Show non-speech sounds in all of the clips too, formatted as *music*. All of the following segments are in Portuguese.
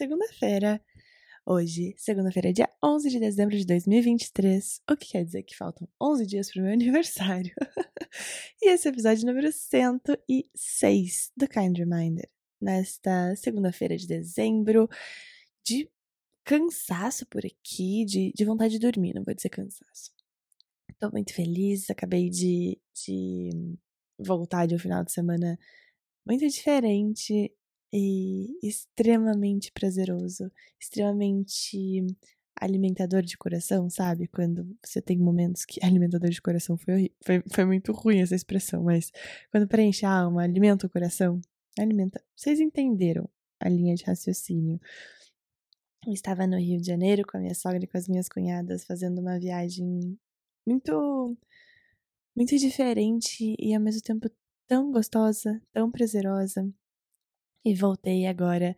segunda-feira. Hoje, segunda-feira, dia 11 de dezembro de 2023, o que quer dizer que faltam 11 dias para o meu *laughs* aniversário. e esse é o episódio número 106 do Kind Reminder. Nesta segunda-feira de dezembro, de cansaço por aqui, de, de vontade de dormir, não vou dizer cansaço. Tô muito feliz, acabei de, de voltar de um final de semana muito diferente e extremamente prazeroso, extremamente alimentador de coração, sabe? Quando você tem momentos que. *laughs* Alimentador de coração foi, foi, foi muito ruim essa expressão, mas quando preenche a alma, alimenta o coração. Alimenta. Vocês entenderam a linha de raciocínio. Eu estava no Rio de Janeiro com a minha sogra e com as minhas cunhadas fazendo uma viagem muito muito diferente e ao mesmo tempo tão gostosa, tão prazerosa. E voltei agora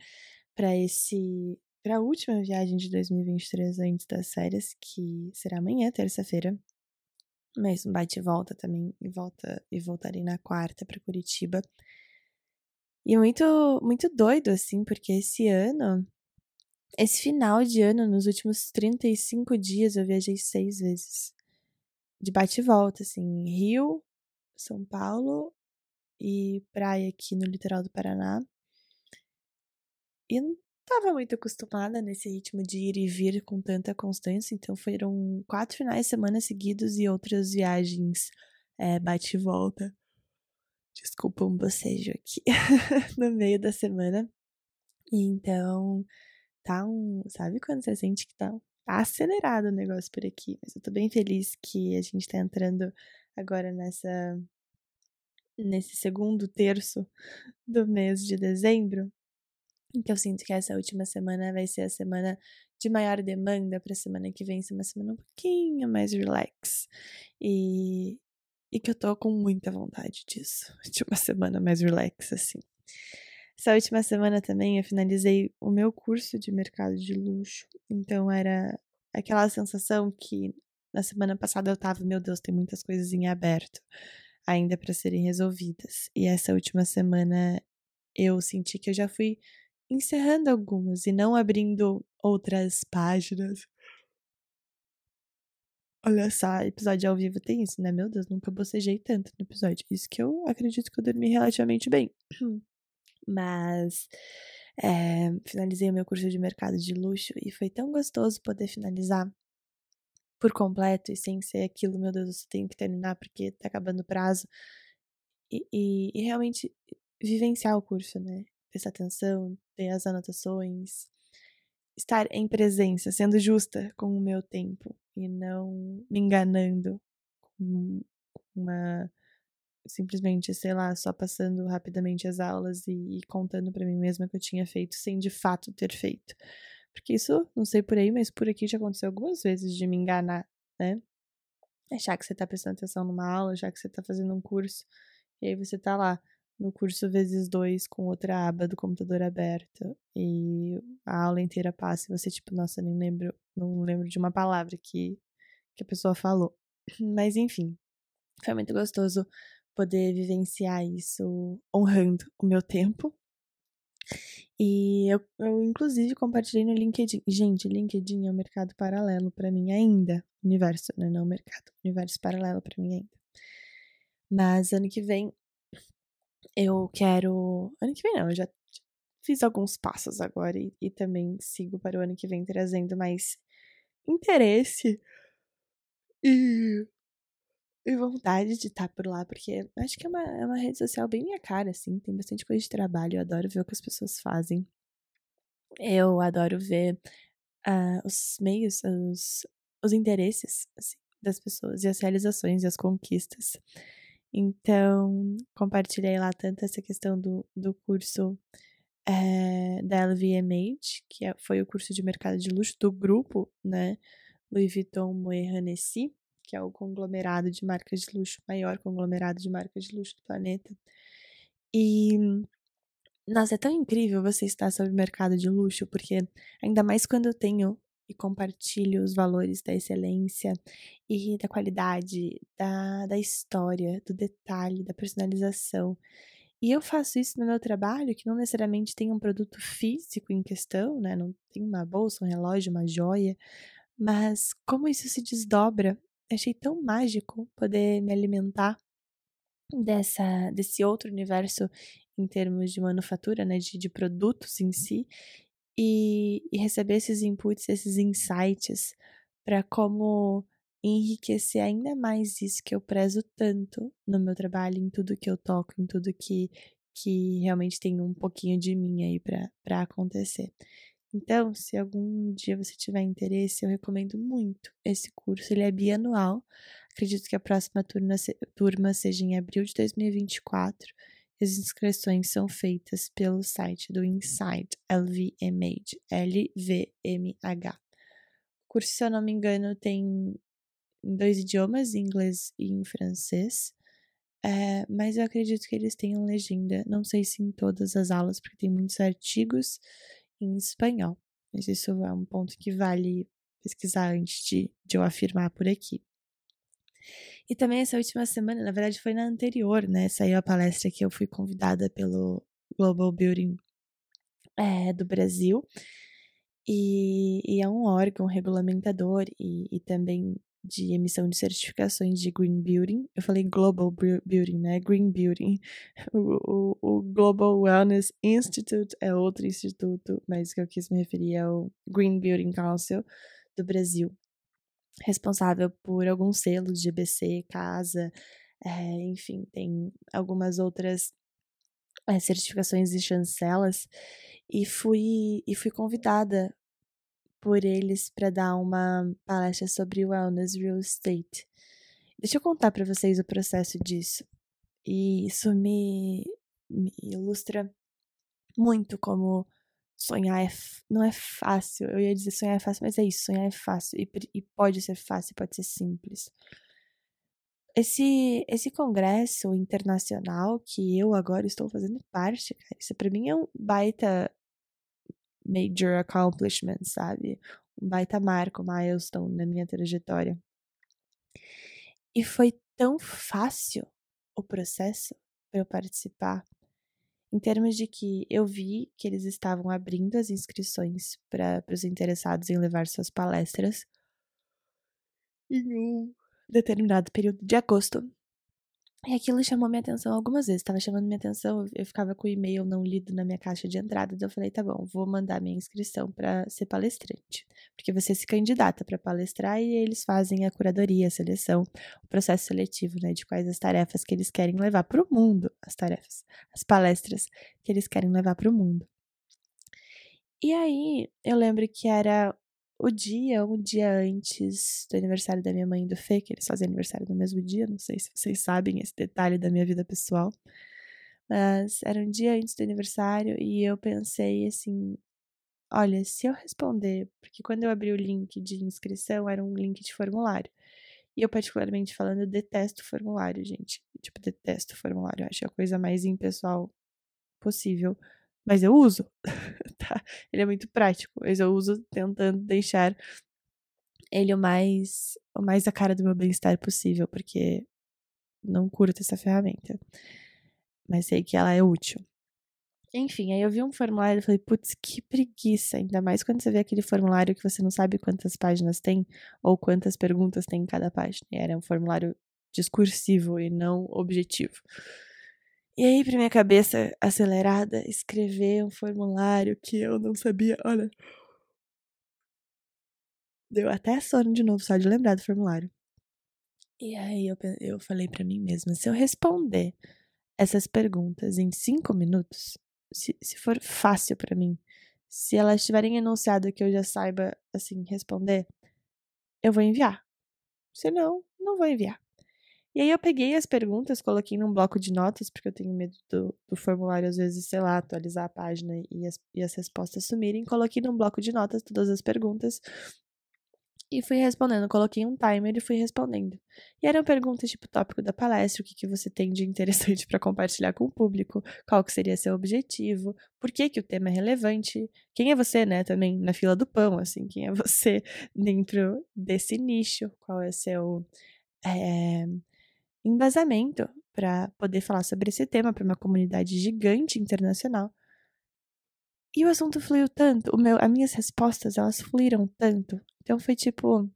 para esse para a última viagem de 2023 antes das férias, que será amanhã, terça-feira. Mas um bate e volta também, e volta e voltarei na quarta para Curitiba. E muito muito doido assim, porque esse ano esse final de ano, nos últimos 35 dias, eu viajei seis vezes. De bate e volta, assim, Rio, São Paulo e praia aqui no litoral do Paraná. E não estava muito acostumada nesse ritmo de ir e vir com tanta constância, então foram quatro finais de semana seguidos e outras viagens é, bate e volta. Desculpa um bocejo aqui *laughs* no meio da semana. E então, tá um. Sabe quando você sente que tá, tá acelerado o negócio por aqui? Mas eu tô bem feliz que a gente tá entrando agora nessa. Nesse segundo terço do mês de dezembro, que eu sinto que essa última semana vai ser a semana de maior demanda para a semana que vem ser uma semana um pouquinho mais relax. E, e que eu tô com muita vontade disso, *laughs* de uma semana mais relax, assim. Essa última semana também eu finalizei o meu curso de mercado de luxo, então era aquela sensação que na semana passada eu tava, meu Deus, tem muitas coisas em aberto ainda para serem resolvidas. E essa última semana eu senti que eu já fui encerrando algumas e não abrindo outras páginas. Olha só, episódio ao vivo tem isso, né? Meu Deus, nunca bocejei tanto no episódio. Isso que eu acredito que eu dormi relativamente bem. *clears throat* Mas é, finalizei o meu curso de mercado de luxo e foi tão gostoso poder finalizar por completo e sem ser aquilo, meu Deus, eu tenho que terminar porque tá acabando o prazo. E, e, e realmente vivenciar o curso, né? Prestar atenção, ter as anotações, estar em presença, sendo justa com o meu tempo e não me enganando com uma simplesmente, sei lá, só passando rapidamente as aulas e, e contando para mim mesma que eu tinha feito sem de fato ter feito. Porque isso, não sei por aí, mas por aqui já aconteceu algumas vezes de me enganar, né? Achar que você tá prestando atenção numa aula, já que você tá fazendo um curso, e aí você tá lá no curso vezes dois com outra aba do computador aberta e a aula inteira passa e você tipo, nossa, nem lembro, não lembro de uma palavra que que a pessoa falou. *clears throat* Mas enfim, foi muito gostoso poder vivenciar isso honrando o meu tempo. E eu, eu inclusive compartilhei no LinkedIn. Gente, LinkedIn é um mercado paralelo para mim ainda. Universo, né? Não mercado. Universo paralelo para mim ainda. Mas ano que vem eu quero. Ano que vem não, eu já fiz alguns passos agora e, e também sigo para o ano que vem trazendo mais interesse e, e vontade de estar por lá, porque acho que é uma, é uma rede social bem minha cara, assim, tem bastante coisa de trabalho, eu adoro ver o que as pessoas fazem. Eu adoro ver uh, os meios, os, os interesses assim, das pessoas e as realizações e as conquistas. Então, compartilhei lá tanto essa questão do, do curso é, da LVMH, que foi o curso de mercado de luxo do grupo, né? Louis Vuitton Moet Hennessy, que é o conglomerado de marcas de luxo, maior conglomerado de marcas de luxo do planeta. E nossa, é tão incrível você estar sobre mercado de luxo, porque ainda mais quando eu tenho e os valores da excelência e da qualidade, da, da história, do detalhe, da personalização. E eu faço isso no meu trabalho, que não necessariamente tem um produto físico em questão, né? Não tem uma bolsa, um relógio, uma joia, mas como isso se desdobra, achei tão mágico poder me alimentar dessa desse outro universo em termos de manufatura, né, de, de produtos em si, e, e receber esses inputs, esses insights para como enriquecer ainda mais isso que eu prezo tanto no meu trabalho, em tudo que eu toco, em tudo que, que realmente tem um pouquinho de mim aí para acontecer. Então, se algum dia você tiver interesse, eu recomendo muito esse curso. Ele é bianual. Acredito que a próxima turma, turma seja em abril de 2024. As inscrições são feitas pelo site do Insight, LVMH. O curso, se eu não me engano, tem em dois idiomas, inglês e em francês. É, mas eu acredito que eles tenham legenda. Não sei se em todas as aulas, porque tem muitos artigos em espanhol. Mas isso é um ponto que vale pesquisar antes de, de eu afirmar por aqui. E também essa última semana, na verdade foi na anterior, né? Saiu a palestra que eu fui convidada pelo Global Building é, do Brasil. E, e, é um órgão regulamentador e, e também de emissão de certificações de Green Building. Eu falei Global Building, né? Green Building. *laughs* O, o, o, Global Wellness Institute é outro instituto, mas que eu quis me referir é o Green Building Council do Brasil responsável por alguns selos de GBC, Casa, é, enfim, tem algumas outras é, certificações e chancelas, e fui, e fui convidada por eles para dar uma palestra sobre wellness real estate. Deixa eu contar para vocês o processo disso. E isso me, me ilustra muito como sonhar é, não é fácil. Eu ia dizer sonhar é fácil, mas é isso, sonhar é fácil. E, e pode ser fácil, pode ser simples. Esse, esse congresso internacional que eu agora estou fazendo parte, cara, isso pra mim é um baita major accomplishment, sabe? Um baita marco, milestone na minha trajetória. E foi tão fácil o processo para eu participar em termos de que eu vi que eles estavam abrindo as inscrições para os interessados em levar suas palestras em um determinado período de agosto. E aquilo chamou minha atenção algumas vezes, estava chamando minha atenção, eu ficava com o e-mail não lido na minha caixa de entrada, então eu falei, tá bom, vou mandar minha inscrição para ser palestrante. Porque você se candidata para palestrar e eles fazem a curadoria, a seleção, o processo seletivo, né, de quais as tarefas que eles querem levar para o mundo, as tarefas, as palestras que eles querem levar para o mundo. E aí, eu lembro que era o dia, um dia antes do aniversário da minha mãe e do Fê, que eles fazem aniversário no mesmo dia, não sei se vocês sabem esse detalhe da minha vida pessoal. Mas era um dia antes do aniversário e eu pensei assim: olha, se eu responder, porque quando eu abri o link de inscrição era um link de formulário. E eu, particularmente falando, detesto formulário, gente. Tipo, detesto formulário. Eu acho a coisa mais impessoal possível mas eu uso, *laughs* tá? Ele é muito prático, mas eu uso tentando deixar ele o mais, o mais a cara do meu bem-estar possível, porque não curto essa ferramenta. Mas sei que ela é útil. Enfim, aí eu vi um formulário e falei, putz, que preguiça. Ainda mais quando você vê aquele formulário que você não sabe quantas páginas tem ou quantas perguntas tem em cada página. E era um formulário discursivo e não objetivo. E aí, pra minha cabeça acelerada, escrever um formulário que eu não sabia. Olha. Deu até sono de novo, só de lembrar do formulário. E aí eu, eu falei para mim mesma: se eu responder essas perguntas em cinco minutos, se, se for fácil para mim, se elas tiverem enunciado que eu já saiba, assim, responder, eu vou enviar. Se não, não vou enviar. E aí eu peguei as perguntas, coloquei num bloco de notas, porque eu tenho medo do, do formulário, às vezes, sei lá, atualizar a página e as, e as respostas sumirem. Coloquei num bloco de notas todas as perguntas e fui respondendo. Coloquei um timer e fui respondendo. E eram perguntas tipo tópico da palestra, o que, que você tem de interessante *laughs* para compartilhar com o público, qual que seria seu objetivo, por que, que o tema é relevante, quem é você, né, também na fila do pão, assim, quem é você *laughs* dentro desse nicho, qual é seu... É, embasamento para poder falar sobre esse tema para uma comunidade gigante internacional. E o assunto fluiu tanto, o meu, as minhas respostas, elas fluíram tanto. Então foi tipo,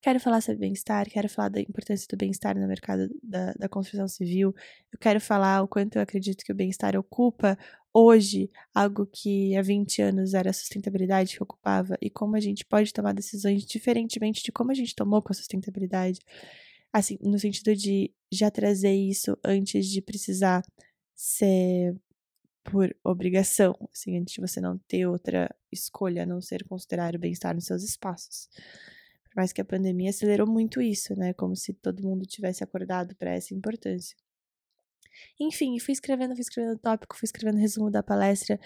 quero falar sobre bem-estar, quero falar da importância do bem-estar no mercado da, da construção civil, eu quero falar o quanto eu acredito que o bem-estar ocupa hoje algo que há 20 anos era a sustentabilidade que ocupava e como a gente pode tomar decisões diferentemente de como a gente tomou com a sustentabilidade. Assim, no sentido de já trazer isso antes de precisar ser por obrigação, assim, antes de você não ter outra escolha a não ser considerar o bem-estar nos seus espaços. Por mais que a pandemia acelerou muito isso, né? Como se todo mundo tivesse acordado para essa importância. Enfim, fui escrevendo, fui escrevendo tópico, fui escrevendo resumo da palestra,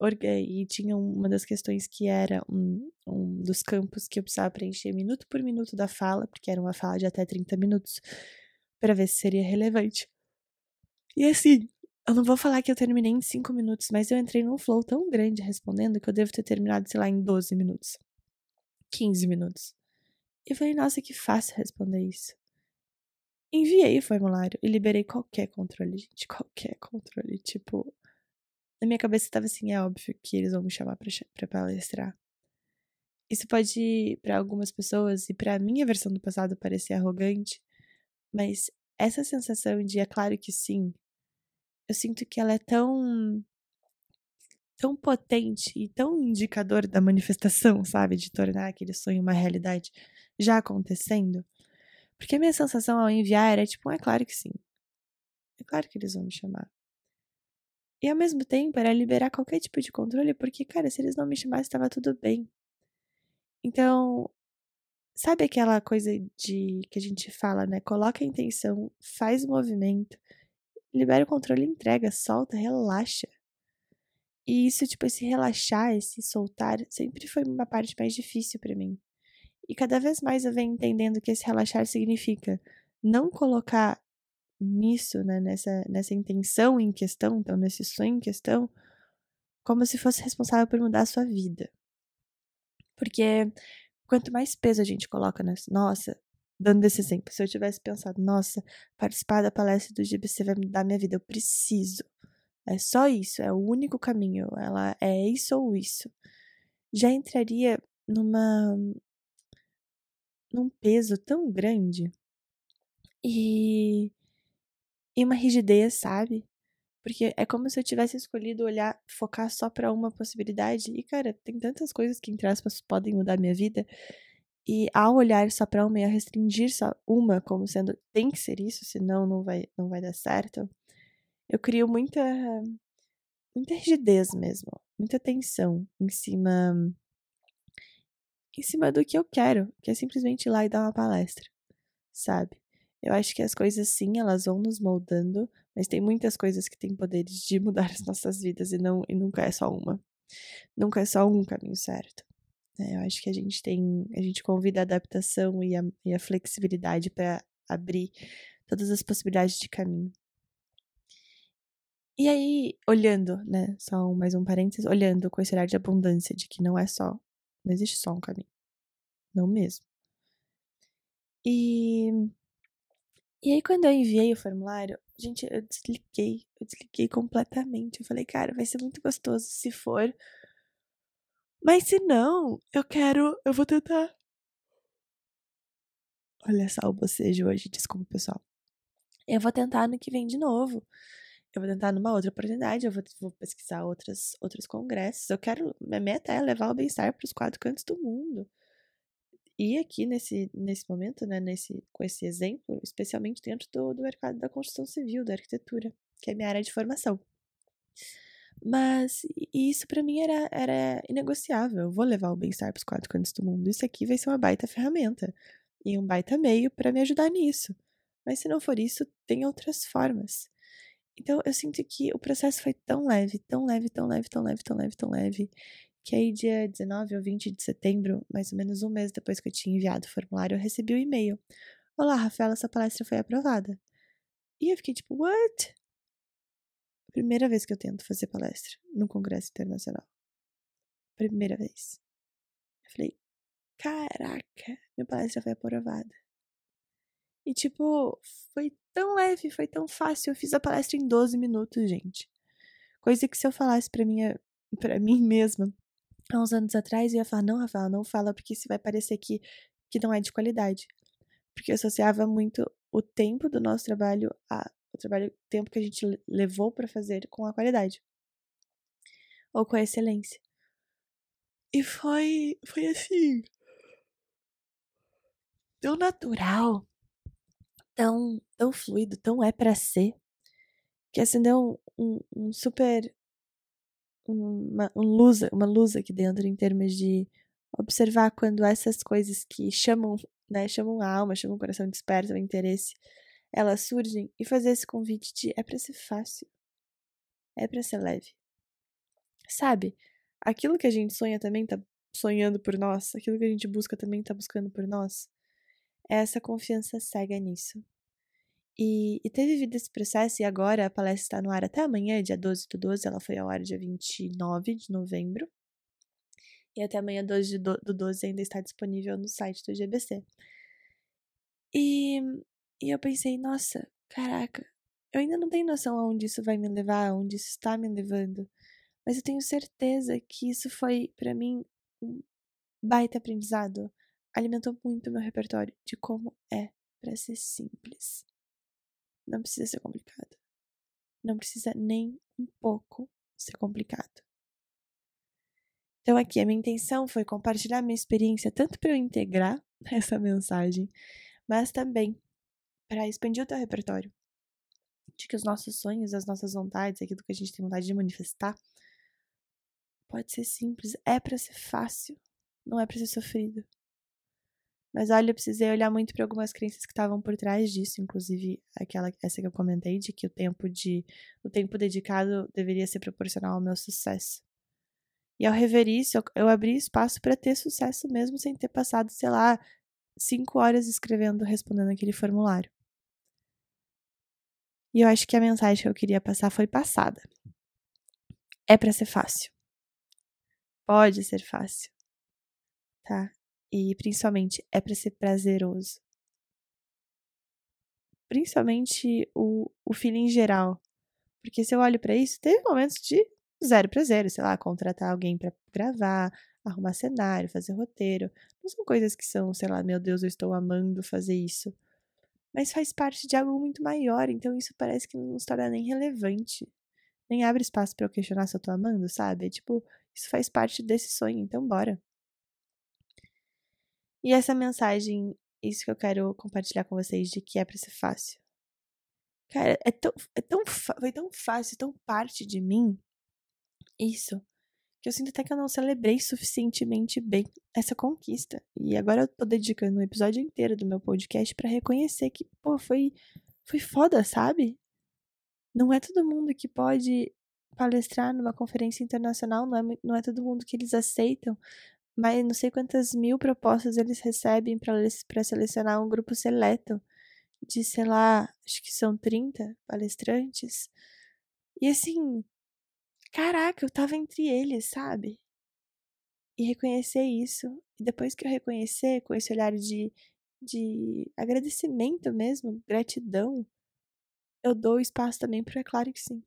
e tinha uma das questões que era um, um dos campos que eu precisava preencher minuto por minuto da fala, porque era uma fala de até 30 minutos, para ver se seria relevante. E assim, eu não vou falar que eu terminei em 5 minutos, mas eu entrei num flow tão grande respondendo que eu devo ter terminado, sei lá, em 12 minutos. 15 minutos. E falei, nossa, que fácil responder isso. Enviei o formulário e liberei qualquer controle, gente. Qualquer controle. Tipo, na minha cabeça estava assim: é óbvio que eles vão me chamar pra palestrar. Isso pode, para algumas pessoas, e para minha versão do passado, parecer arrogante, mas essa sensação de é claro que sim, eu sinto que ela é tão tão potente e tão indicador da manifestação, *laughs* sabe, de tornar aquele sonho uma realidade já acontecendo. Porque a minha sensação ao enviar era tipo, é claro que sim. É claro que eles vão me chamar. E ao mesmo tempo era liberar qualquer tipo de controle, porque, cara, se eles não me chamassem, estava tudo bem. Então, sabe aquela coisa de que a gente fala, né? Coloca a intenção, faz o movimento, libera o controle, entrega, solta, relaxa. E isso, tipo, esse relaxar, esse soltar, sempre foi uma parte mais difícil para mim. E cada vez mais eu venho entendendo que esse relaxar significa não colocar nisso, né, nessa, nessa intenção em questão, então nesse sonho em questão, como se fosse responsável por mudar a sua vida. Porque quanto mais peso a gente coloca nessa, nossa, dando esse exemplo, se eu tivesse pensado, nossa, participar da palestra do GBC vai mudar minha vida, eu preciso. É só isso, é o único caminho. Ela é isso ou isso. Já entraria numa num peso tão grande e e uma rigidez, sabe? Porque é como se eu tivesse escolhido olhar, focar só para uma possibilidade. E, cara, tem tantas coisas que, entre aspas, podem mudar minha vida e ao olhar só para uma e a restringir só uma como sendo tem que ser isso, senão não vai não vai dar certo, eu crio muita muita rigidez mesmo, muita tensão em cima em cima do que eu quero, que é simplesmente ir lá e dar uma palestra, sabe? Eu acho que as coisas sim, elas vão nos moldando, mas tem muitas coisas que têm poderes de *laughs* mudar as nossas vidas e não e nunca é só uma. Nunca é só um caminho certo. Né? Eu acho que a gente tem, a gente convida a adaptação e a, e a flexibilidade para abrir todas as possibilidades de caminho. E aí, olhando, né, só mais um parênteses, olhando com esse olhar de abundância, de que não é só, não existe só um caminho. Não mesmo. E, e aí, quando eu enviei o formulário, gente, eu desliguei, eu desliguei completamente. Eu falei, cara, vai ser muito gostoso se for mas se não, eu quero. Eu vou tentar. Olha só o bocejo hoje, desculpa, pessoal. Eu vou tentar no que vem de novo. Eu vou tentar numa outra oportunidade, eu vou, vou pesquisar outras, outros congressos. Eu quero. Minha meta é levar o bem-estar para os quatro cantos do mundo. E aqui nesse, nesse momento, né, nesse, com esse exemplo, especialmente dentro do, do mercado da construção civil, da arquitetura, que é minha área de formação. Mas isso para mim era, era inegociável. Eu vou levar o bem-estar para os quatro cantos do mundo. Isso aqui vai ser uma baita ferramenta e um baita meio para me ajudar nisso. Mas se não for isso, tem outras formas. Então eu sinto que o processo foi tão leve, tão leve, tão leve, tão leve, tão leve, tão leve, que aí dia 19 ou 20 de setembro, mais ou menos um mês depois que eu tinha enviado o formulário, eu recebi o um e-mail. Olá, Rafaela, essa palestra foi aprovada. E eu fiquei tipo, what? Primeira vez que eu tento fazer palestra no Congresso Internacional. Primeira vez. Eu falei, caraca, minha palestra foi aprovada. E, tipo, foi tão leve, foi tão fácil. Eu fiz a palestra em 12 minutos, gente. Coisa que se eu falasse pra, minha, pra mim mesma há uns anos atrás, eu ia falar: não, Rafael, não fala, porque isso vai parecer que, que não é de qualidade. Porque eu associava muito o tempo do nosso trabalho, a, o trabalho, o tempo que a gente levou para fazer com a qualidade. Ou com a excelência. E foi, foi assim. Tão natural. Tão, tão fluido, tão é para ser. Que acendeu um, um, um super. Uma, um luz, uma luz aqui dentro em termos de observar quando essas coisas que chamam, né, chamam a alma, chamam o coração, despertam o interesse, elas surgem e fazer esse convite de é para ser fácil, é para ser leve. Sabe? aquilo que a gente sonha também tá sonhando por nós, aquilo que a gente busca também tá buscando por nós. Essa confiança cega nisso. E, e ter vivido esse processo, e agora a palestra está no ar até amanhã, dia 12 do 12, ela foi ao ar dia 29 de novembro. E até amanhã, 12 do, do 12, ainda está disponível no site do GBC. E, e eu pensei, nossa, caraca, eu ainda não tenho noção aonde isso vai me levar, aonde isso está me levando. Mas eu tenho certeza que isso foi, para mim, um baita aprendizado. Alimentou muito meu repertório de como é para ser simples. Não precisa ser complicado. Não precisa nem um pouco ser complicado. Então, aqui, a minha intenção foi compartilhar minha experiência, tanto para eu integrar *laughs* essa mensagem, mas também para expandir o teu repertório. De que os nossos sonhos, as nossas vontades, aquilo que a gente tem vontade de manifestar, Pode ser simples, é para ser fácil, não é para ser sofrido. Mas olha, eu precisei olhar muito para algumas crenças que estavam por trás disso, inclusive aquela essa que eu comentei de que o tempo de o tempo dedicado deveria ser proporcional ao meu sucesso. E ao rever isso, eu, eu abri espaço para ter sucesso mesmo sem ter passado, sei lá, cinco horas escrevendo, respondendo aquele formulário. E eu acho que a mensagem que eu queria passar foi passada. É para ser fácil pode ser fácil, tá? E principalmente é para ser prazeroso. Principalmente o, o feeling geral. Porque se eu olho para isso, teve momentos de zero para zero, sei lá, contratar alguém para gravar, arrumar cenário, fazer roteiro. Não são coisas que são, sei lá, meu Deus, eu estou amando fazer isso. Mas faz parte de algo muito maior, então isso parece que não se torna nem relevante. Nem abre espaço para eu questionar se eu tô amando, sabe? Tipo, isso faz parte desse sonho, então bora. E essa mensagem, isso que eu quero compartilhar com vocês de que é pra ser fácil. Cara, é tão, é tão, foi tão fácil, tão parte de mim, isso, que eu sinto até que eu não celebrei suficientemente bem essa conquista. E agora eu tô dedicando um episódio inteiro do meu podcast para reconhecer que, pô, foi, foi foda, sabe? Não é todo mundo que pode palestrar numa conferência internacional, não é, não é todo mundo que eles aceitam, mas não sei quantas mil propostas eles recebem para selecionar um grupo seleto de, sei lá, acho que são 30 palestrantes. E assim, caraca, eu tava entre eles, sabe? E reconhecer isso. E depois que eu reconhecer, com esse olhar de, de agradecimento mesmo, gratidão, eu dou espaço também para é claro que sim.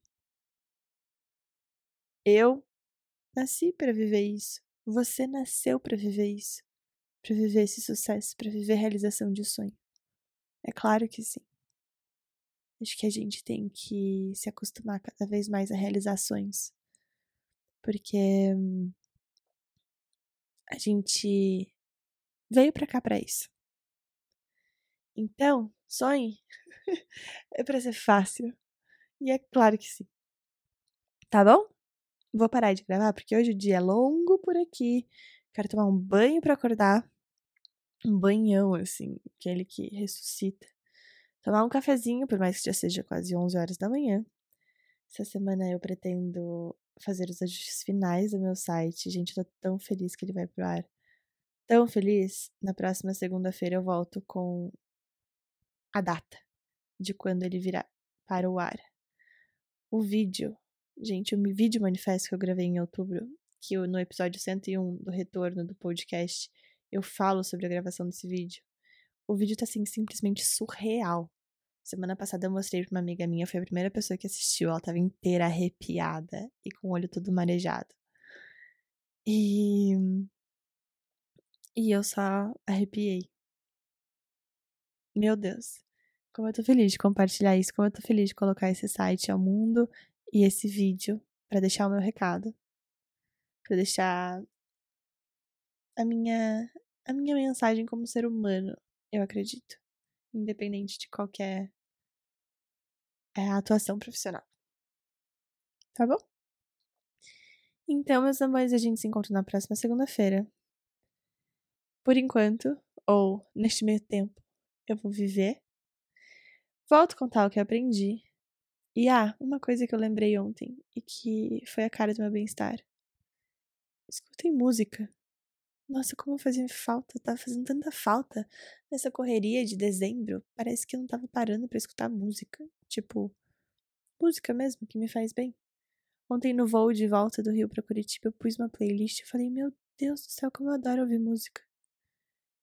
Eu nasci para viver isso. Você nasceu para viver isso. Para viver esse sucesso, para viver a realização de sonho. É claro que sim. Acho que a gente tem que se acostumar cada vez mais a realizar sonhos. Porque a gente veio para cá para isso. Então, sonhe. *laughs* é para ser fácil. E é claro que sim. Tá bom? Vou parar de gravar porque hoje o dia é longo por aqui. Quero tomar um banho para acordar. Um banhão, assim, aquele que ressuscita. Tomar um cafezinho, por mais que já seja quase 11 horas da manhã. Essa semana eu pretendo fazer os ajustes finais do meu site. Gente, eu tô tão feliz que ele vai pro ar. Tão feliz. Na próxima segunda-feira eu volto com a data de quando ele virá para o ar. O vídeo Gente, o vídeo manifesto que eu gravei em outubro, que eu, no episódio 101 do retorno do podcast, eu falo sobre a gravação desse vídeo. O vídeo tá assim simplesmente surreal. Semana passada eu mostrei pra uma amiga minha, foi a primeira pessoa que assistiu. Ela tava inteira arrepiada e com o olho todo marejado. E. E eu só arrepiei. Meu Deus. Como eu tô feliz de compartilhar isso, como eu tô feliz de colocar esse site ao mundo e esse vídeo para deixar o meu recado. para deixar a minha a minha mensagem como ser humano, eu acredito, independente de qualquer é, atuação profissional. Tá bom? Então, meus amores, a gente se encontra na próxima segunda-feira. Por enquanto, ou neste meio tempo, eu vou viver. Volto contar o que aprendi. E ah, uma coisa que eu lembrei ontem e que foi a cara do meu bem-estar. Escutem música. Nossa, como fazia falta, tava fazendo tanta falta nessa correria de dezembro. Parece que eu não tava parando para escutar música. Tipo, música mesmo, que me faz bem. Ontem no voo de volta do Rio para Curitiba, eu pus uma playlist e falei: Meu Deus do céu, como eu adoro ouvir música.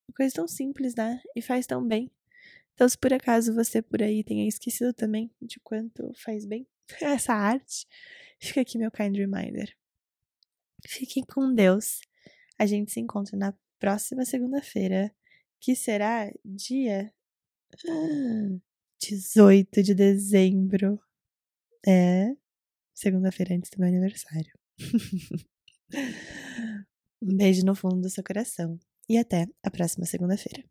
Uma coisa tão simples, né? E faz tão bem. Então, se por acaso você por aí tenha esquecido também de quanto faz bem *laughs* essa arte, fica aqui meu kind reminder. Fiquem com Deus. A gente se encontra na próxima segunda-feira, que será dia *gasps* 18 de dezembro. É, segunda-feira antes do meu aniversário. *laughs* um beijo no fundo do seu coração e até a próxima segunda-feira.